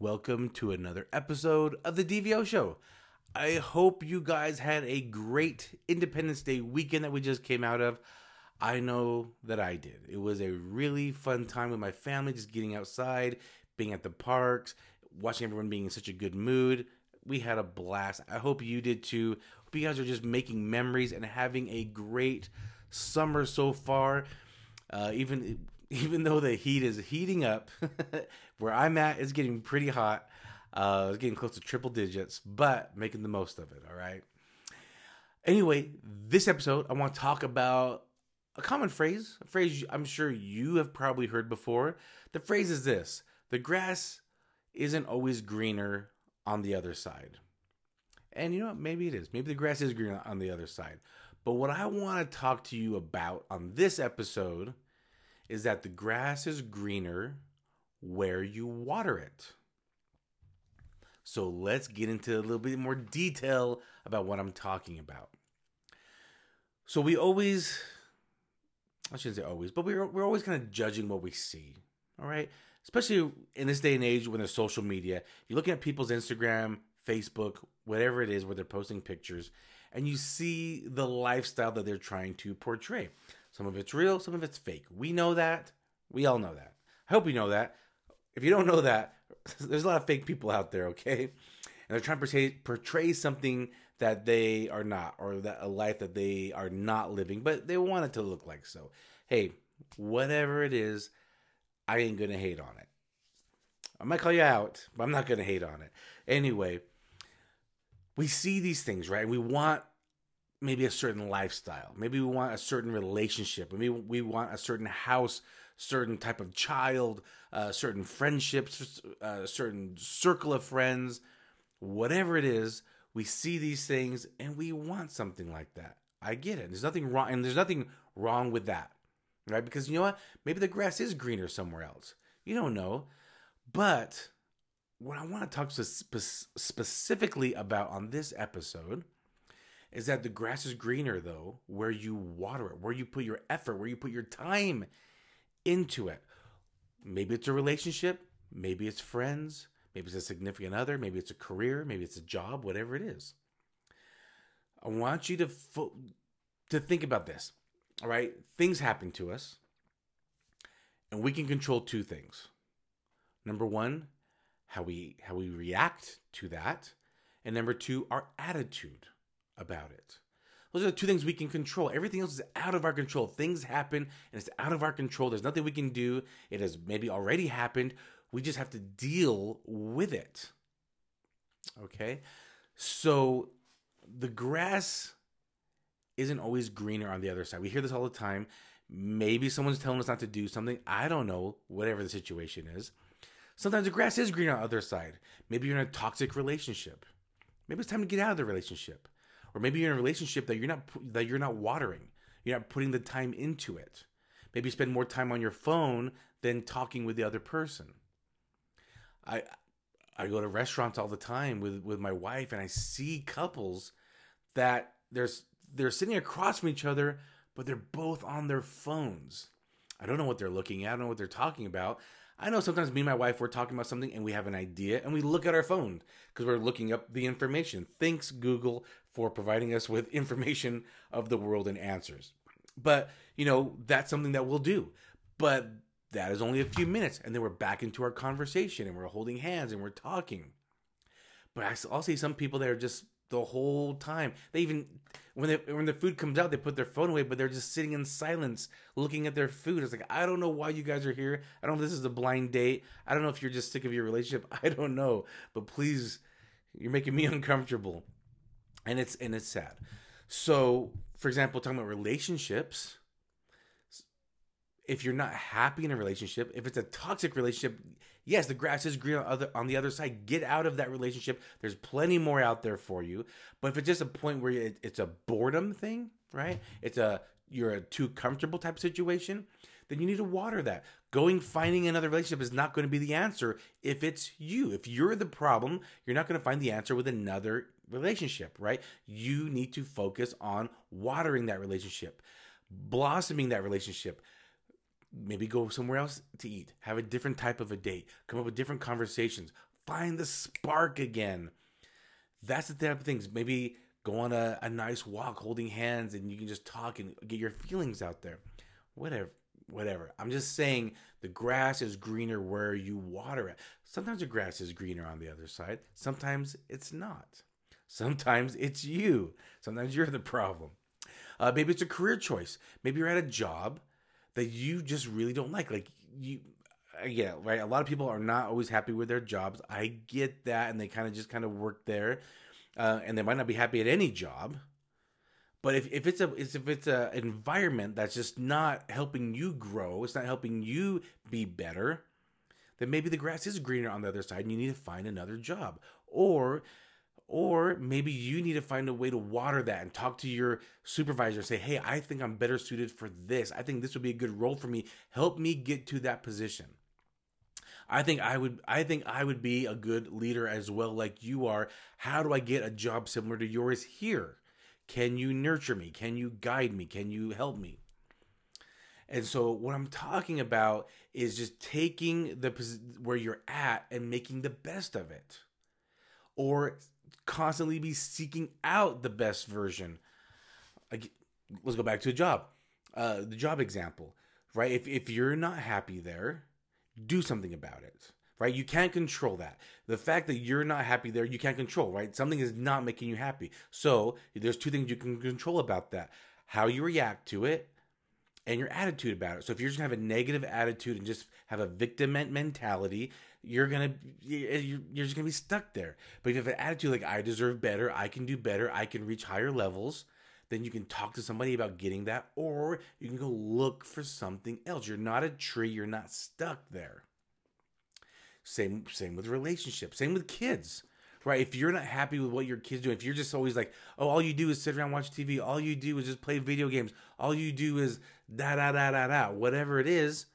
Welcome to another episode of the DVO Show. I hope you guys had a great Independence Day weekend that we just came out of. I know that I did. It was a really fun time with my family, just getting outside, being at the parks, watching everyone being in such a good mood. We had a blast. I hope you did too. Hope you guys are just making memories and having a great summer so far. Uh, even even though the heat is heating up, where I'm at, is getting pretty hot. Uh, it's getting close to triple digits, but making the most of it. All right. Anyway, this episode, I want to talk about a common phrase, a phrase I'm sure you have probably heard before. The phrase is this the grass isn't always greener on the other side. And you know what? Maybe it is. Maybe the grass is greener on the other side. But what I want to talk to you about on this episode is that the grass is greener where you water it. So let's get into a little bit more detail about what I'm talking about. So we always, I shouldn't say always, but we're, we're always kind of judging what we see. All right. Especially in this day and age when there's social media, you're looking at people's Instagram, Facebook, whatever it is where they're posting pictures, and you see the lifestyle that they're trying to portray. Some of it's real, some of it's fake. We know that. We all know that. I hope you know that. If you don't know that, there's a lot of fake people out there, okay? And they're trying to portray, portray something that they are not, or that a life that they are not living, but they want it to look like so. Hey, whatever it is, I ain't gonna hate on it. I might call you out, but I'm not gonna hate on it. Anyway, we see these things, right? We want maybe a certain lifestyle. Maybe we want a certain relationship. Maybe we want a certain house, certain type of child, uh, certain friendships, uh, certain circle of friends. Whatever it is, we see these things and we want something like that. I get it. There's nothing wrong, and there's nothing wrong with that, right? Because you know what? Maybe the grass is greener somewhere else. You don't know. But what I want to talk spe- specifically about on this episode is that the grass is greener though where you water it, where you put your effort, where you put your time into it. Maybe it's a relationship, maybe it's friends, maybe it's a significant other, maybe it's a career, maybe it's a job, whatever it is. I want you to fo- to think about this. All right? Things happen to us and we can control two things. Number 1, how we how we react to that, and number 2, our attitude about it. Those are the two things we can control. Everything else is out of our control. Things happen and it's out of our control. There's nothing we can do. It has maybe already happened. We just have to deal with it. Okay? So the grass isn't always greener on the other side. We hear this all the time. Maybe someone's telling us not to do something. I don't know, whatever the situation is. Sometimes the grass is greener on the other side. Maybe you're in a toxic relationship. Maybe it's time to get out of the relationship or maybe you're in a relationship that you're not that you're not watering. You're not putting the time into it. Maybe spend more time on your phone than talking with the other person. I i go to restaurants all the time with with my wife and i see couples that there's they're sitting across from each other but they're both on their phones. I don't know what they're looking at. I don't know what they're talking about. I know sometimes me and my wife we're talking about something and we have an idea and we look at our phone because we're looking up the information. Thanks Google for providing us with information of the world and answers. But, you know, that's something that we'll do. But that is only a few minutes and then we're back into our conversation and we're holding hands and we're talking. But I'll see some people that are just the whole time. They even when they when the food comes out, they put their phone away, but they're just sitting in silence, looking at their food. It's like I don't know why you guys are here. I don't know if this is a blind date. I don't know if you're just sick of your relationship. I don't know, but please, you're making me uncomfortable, and it's and it's sad. So, for example, talking about relationships, if you're not happy in a relationship, if it's a toxic relationship, yes, the grass is green on, the other side. Get out of that relationship. There's plenty more out there for you. But if it's just a point where it, it's a boredom thing, right? It's a you're a too comfortable type of situation, then you need to water that. Going finding another relationship is not going to be the answer if it's you. If you're the problem, you're not going to find the answer with another relationship, right? You need to focus on watering that relationship, blossoming that relationship maybe go somewhere else to eat, have a different type of a date, come up with different conversations, find the spark again. That's the type of things. Maybe go on a, a nice walk holding hands and you can just talk and get your feelings out there. Whatever. Whatever. I'm just saying the grass is greener where you water it. Sometimes the grass is greener on the other side. Sometimes it's not. Sometimes it's you. Sometimes you're the problem. Uh, maybe it's a career choice. Maybe you're at a job that you just really don't like. Like you, yeah, right. A lot of people are not always happy with their jobs. I get that, and they kind of just kind of work there, uh, and they might not be happy at any job. But if, if it's a if it's a environment that's just not helping you grow, it's not helping you be better, then maybe the grass is greener on the other side, and you need to find another job. Or or maybe you need to find a way to water that and talk to your supervisor. And say, hey, I think I'm better suited for this. I think this would be a good role for me. Help me get to that position. I think I would I think I would be a good leader as well like you are. How do I get a job similar to yours here? Can you nurture me? Can you guide me? Can you help me? And so what I'm talking about is just taking the where you're at and making the best of it. Or constantly be seeking out the best version. Let's go back to a job. Uh, the job example, right? If, if you're not happy there, do something about it right you can't control that the fact that you're not happy there you can't control right something is not making you happy so there's two things you can control about that how you react to it and your attitude about it so if you're just gonna have a negative attitude and just have a victim mentality you're gonna you're just gonna be stuck there but if you have an attitude like i deserve better i can do better i can reach higher levels then you can talk to somebody about getting that, or you can go look for something else. You're not a tree, you're not stuck there. Same, same with relationships, same with kids. Right, if you're not happy with what your kids do, if you're just always like, oh, all you do is sit around watch TV, all you do is just play video games, all you do is da da da da da, whatever it is,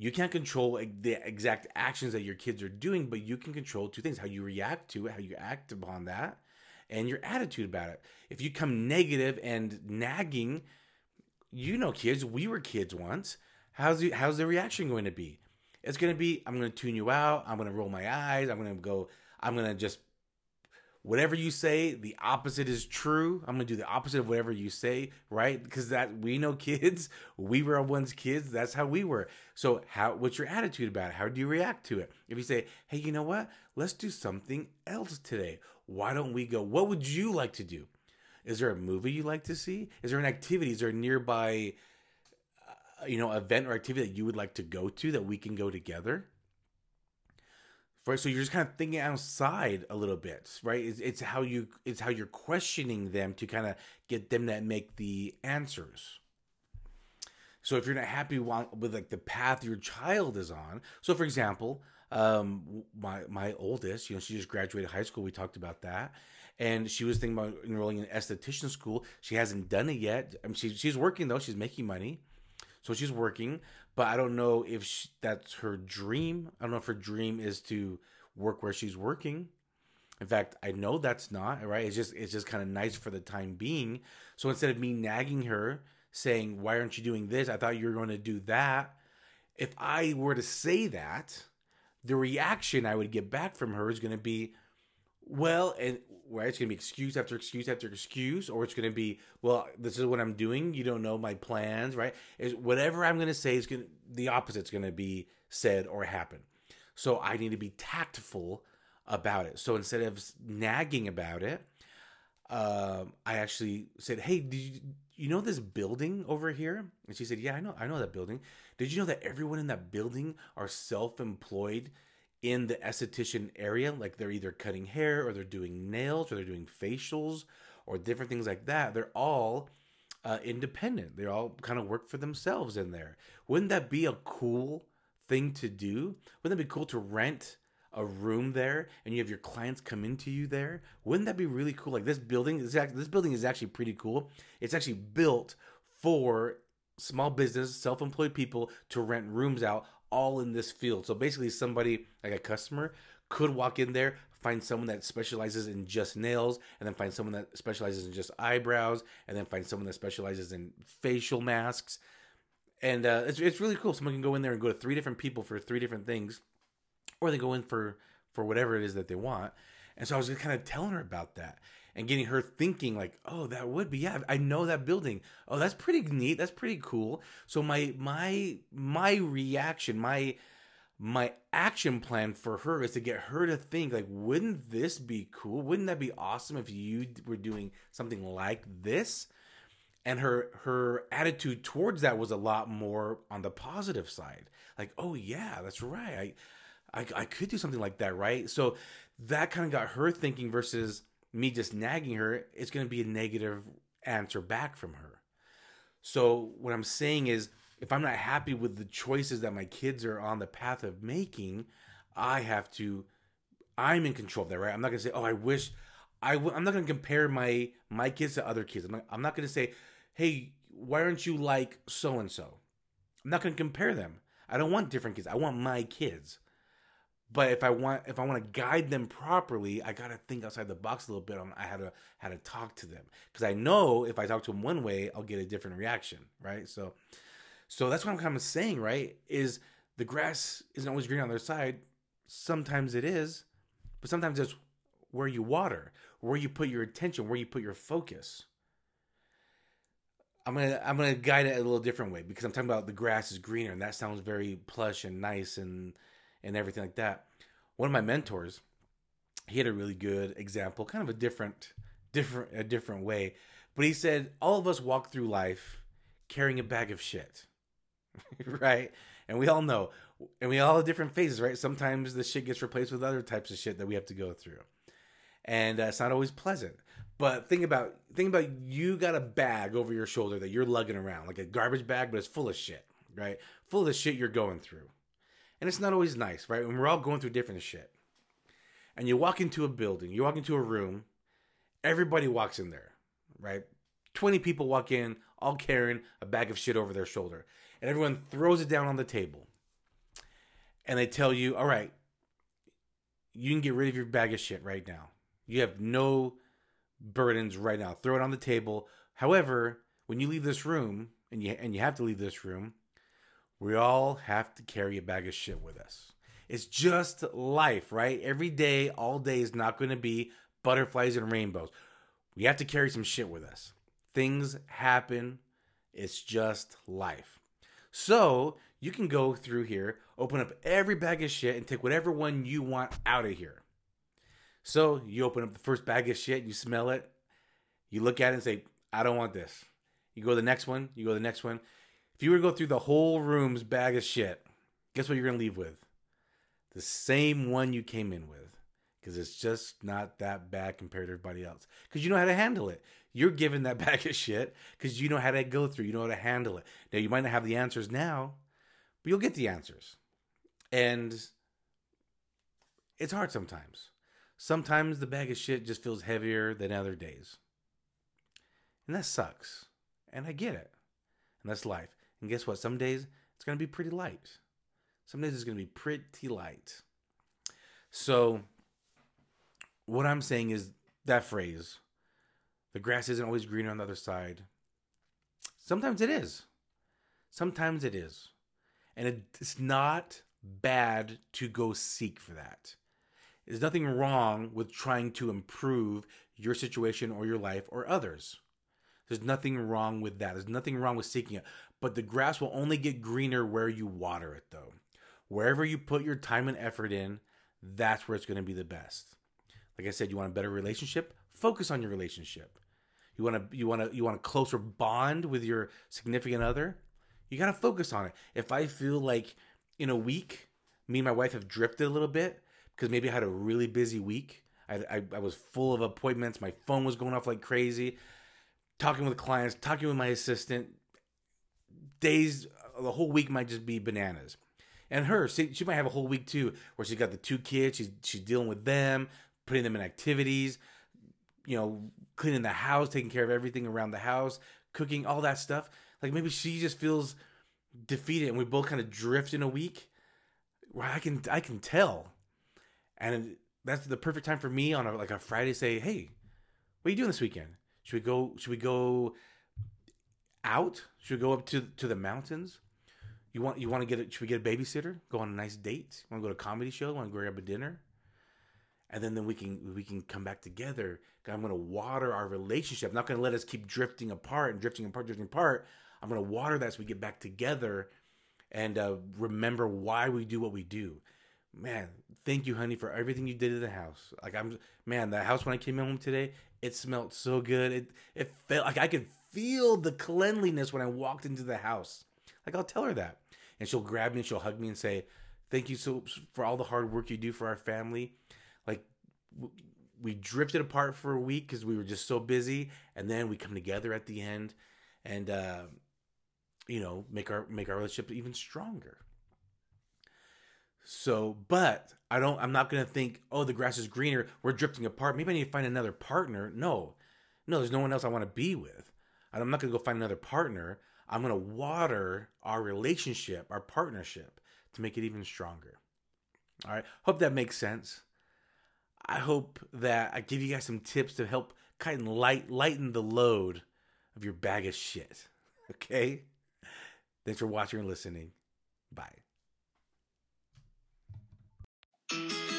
you can't control the exact actions that your kids are doing, but you can control two things: how you react to it, how you act upon that, and your attitude about it. If you come negative and nagging, you know, kids, we were kids once. How's the, how's the reaction going to be? It's going to be, I'm going to tune you out. I'm going to roll my eyes. I'm going to go, I'm going to just, whatever you say, the opposite is true. I'm to do the opposite of whatever you say, right? Because that, we know kids, we were once kids. That's how we were. So how, what's your attitude about it? How do you react to it? If you say, hey, you know what? Let's do something else today why don't we go? What would you like to do? Is there a movie you like to see? Is there an activity? Is there a nearby, uh, you know, event or activity that you would like to go to that we can go together? Right, so you're just kind of thinking outside a little bit, right? It's, it's how you it's how you're questioning them to kind of get them to make the answers. So if you're not happy with like the path your child is on, so for example, um, my my oldest, you know, she just graduated high school. We talked about that, and she was thinking about enrolling in esthetician school. She hasn't done it yet. I mean, she, she's working though. She's making money, so she's working. But I don't know if she, that's her dream. I don't know if her dream is to work where she's working. In fact, I know that's not right. It's just it's just kind of nice for the time being. So instead of me nagging her, saying, "Why aren't you doing this? I thought you were going to do that." If I were to say that, the reaction I would get back from her is going to be, well, and right, it's to be excuse after excuse after excuse, or it's to be, well, this is what I'm doing. You don't know my plans, right? Is whatever I'm to say is to, the opposite's to be said or happen. So I need to be tactful about it. So instead of nagging about it, um, I actually said, "Hey, did you, you know this building over here?" And she said, "Yeah, I know. I know that building. Did you know that everyone in that building are self-employed in the esthetician area? Like they're either cutting hair or they're doing nails or they're doing facials or different things like that. They're all uh, independent. They all kind of work for themselves in there. Wouldn't that be a cool thing to do? Wouldn't that be cool to rent?" a room there and you have your clients come into you there wouldn't that be really cool like this building this, this building is actually pretty cool it's actually built for small business self-employed people to rent rooms out all in this field. So basically somebody like a customer could walk in there find someone that specializes in just nails and then find someone that specializes in just eyebrows and then find someone that specializes in facial masks. And uh, it's, it's really cool. Someone can go in there and go to three different people for three different things or they go in for for whatever it is that they want. And so I was just kind of telling her about that and getting her thinking like, oh, that would be yeah, I know that building. Oh, that's pretty neat. That's pretty cool. So my my my reaction, my my action plan for her is to get her to think like wouldn't this be cool wouldn't that be awesome if you were doing something like this and her her attitude towards that was a lot more on the positive side like oh yeah that's right i i, I could do something like that right so that kind of got her thinking versus me just nagging her it's going to be a negative answer back from her so what i'm saying is if I'm not happy with the choices that my kids are on the path of making, I have to. I'm in control of that, right? I'm not gonna say, "Oh, I wish." I w- I'm not gonna compare my my kids to other kids. I'm not, I'm not gonna say, "Hey, why aren't you like so and so?" I'm not gonna compare them. I don't want different kids. I want my kids. But if I want if I want to guide them properly, I gotta think outside the box a little bit on how to how to talk to them because I know if I talk to them one way, I'll get a different reaction, right? So so that's what I'm kind of saying, right? Is the grass isn't always green on their side. Sometimes it is, but sometimes it's where you water, where you put your attention, where you put your focus. I'm gonna I'm gonna guide it a little different way because I'm talking about the grass is greener and that sounds very plush and nice and and everything like that. One of my mentors, he had a really good example, kind of a different different a different way, but he said all of us walk through life carrying a bag of shit. right? And we all know, and we all have different phases, right? Sometimes the shit gets replaced with other types of shit that we have to go through, and uh, it's not always pleasant. But think about think about you got a bag over your shoulder that you're lugging around, like a garbage bag, but it's full of shit, right? Full of the shit you're going through, and it's not always nice, right? When we're all going through different shit, and you walk into a building, you walk into a room, everybody walks in there, right? 20 people walk in, all carrying a bag of shit over their shoulder and everyone throws it down on the table. And they tell you, all right, you can get rid of your bag of shit right now. You have no burdens right now. Throw it on the table. However, when you leave this room, and you and you have to leave this room, we all have to carry a bag of shit with us. It's just life, right? Every day, all day is not going to be butterflies and rainbows. We have to carry some shit with us. Things happen. It's just life. So you can go through here, open up every bag of shit, and take whatever one you want out of here. So you open up the first bag of shit, you smell it, you look at it and say, I don't want this. You go to the next one, you go to the next one. If you were to go through the whole room's bag of shit, guess what you're going to leave with? The same one you came in with. Because it's just not that bad compared to everybody else. Because you know how to handle it. You're given that bag of shit because you know how to go through, you know how to handle it. Now, you might not have the answers now, but you'll get the answers. And it's hard sometimes. Sometimes the bag of shit just feels heavier than other days. And that sucks. And I get it. And that's life. And guess what? Some days it's going to be pretty light. Some days it's going to be pretty light. So, what I'm saying is that phrase the grass isn't always greener on the other side. Sometimes it is. Sometimes it is. And it's not bad to go seek for that. There's nothing wrong with trying to improve your situation or your life or others. There's nothing wrong with that. There's nothing wrong with seeking it. But the grass will only get greener where you water it, though. Wherever you put your time and effort in, that's where it's going to be the best. Like I said, you want a better relationship? Focus on your relationship. You want to you want to you want a closer bond with your significant other? You got to focus on it. If I feel like in a week me and my wife have drifted a little bit because maybe I had a really busy week. I, I, I was full of appointments. My phone was going off like crazy. Talking with clients, talking with my assistant. Days, uh, the whole week might just be bananas. And her, she, she might have a whole week too, where she's got the two kids. She's she's dealing with them, putting them in activities, you know, cleaning the house, taking care of everything around the house, cooking, all that stuff. Like maybe she just feels defeated and we both kind of drift in a week. Where I can I can tell. And that's the perfect time for me on a, like a Friday say, "Hey, what are you doing this weekend? Should we go should we go out? Should we go up to to the mountains? You want you want to get a, should we get a babysitter? Go on a nice date? Want to go to a comedy show? Want to grab a dinner? and then then we can we can come back together. I'm going to water our relationship. I'm not going to let us keep drifting apart and drifting apart, drifting apart. I'm going to water that so we get back together and uh, remember why we do what we do. Man, thank you, honey, for everything you did to the house. Like I'm, man, the house when I came home today, it smelled so good. It it felt like I could feel the cleanliness when I walked into the house. Like I'll tell her that, and she'll grab me and she'll hug me and say, "Thank you so for all the hard work you do for our family." Like we drifted apart for a week because we were just so busy, and then we come together at the end, and uh, you know make our make our relationship even stronger. So, but I don't. I'm not gonna think, oh, the grass is greener. We're drifting apart. Maybe I need to find another partner. No, no, there's no one else I want to be with. I'm not gonna go find another partner. I'm gonna water our relationship, our partnership, to make it even stronger. All right. Hope that makes sense. I hope that I give you guys some tips to help kind of light lighten the load of your bag of shit. Okay. Thanks for watching and listening. Bye. Thank you.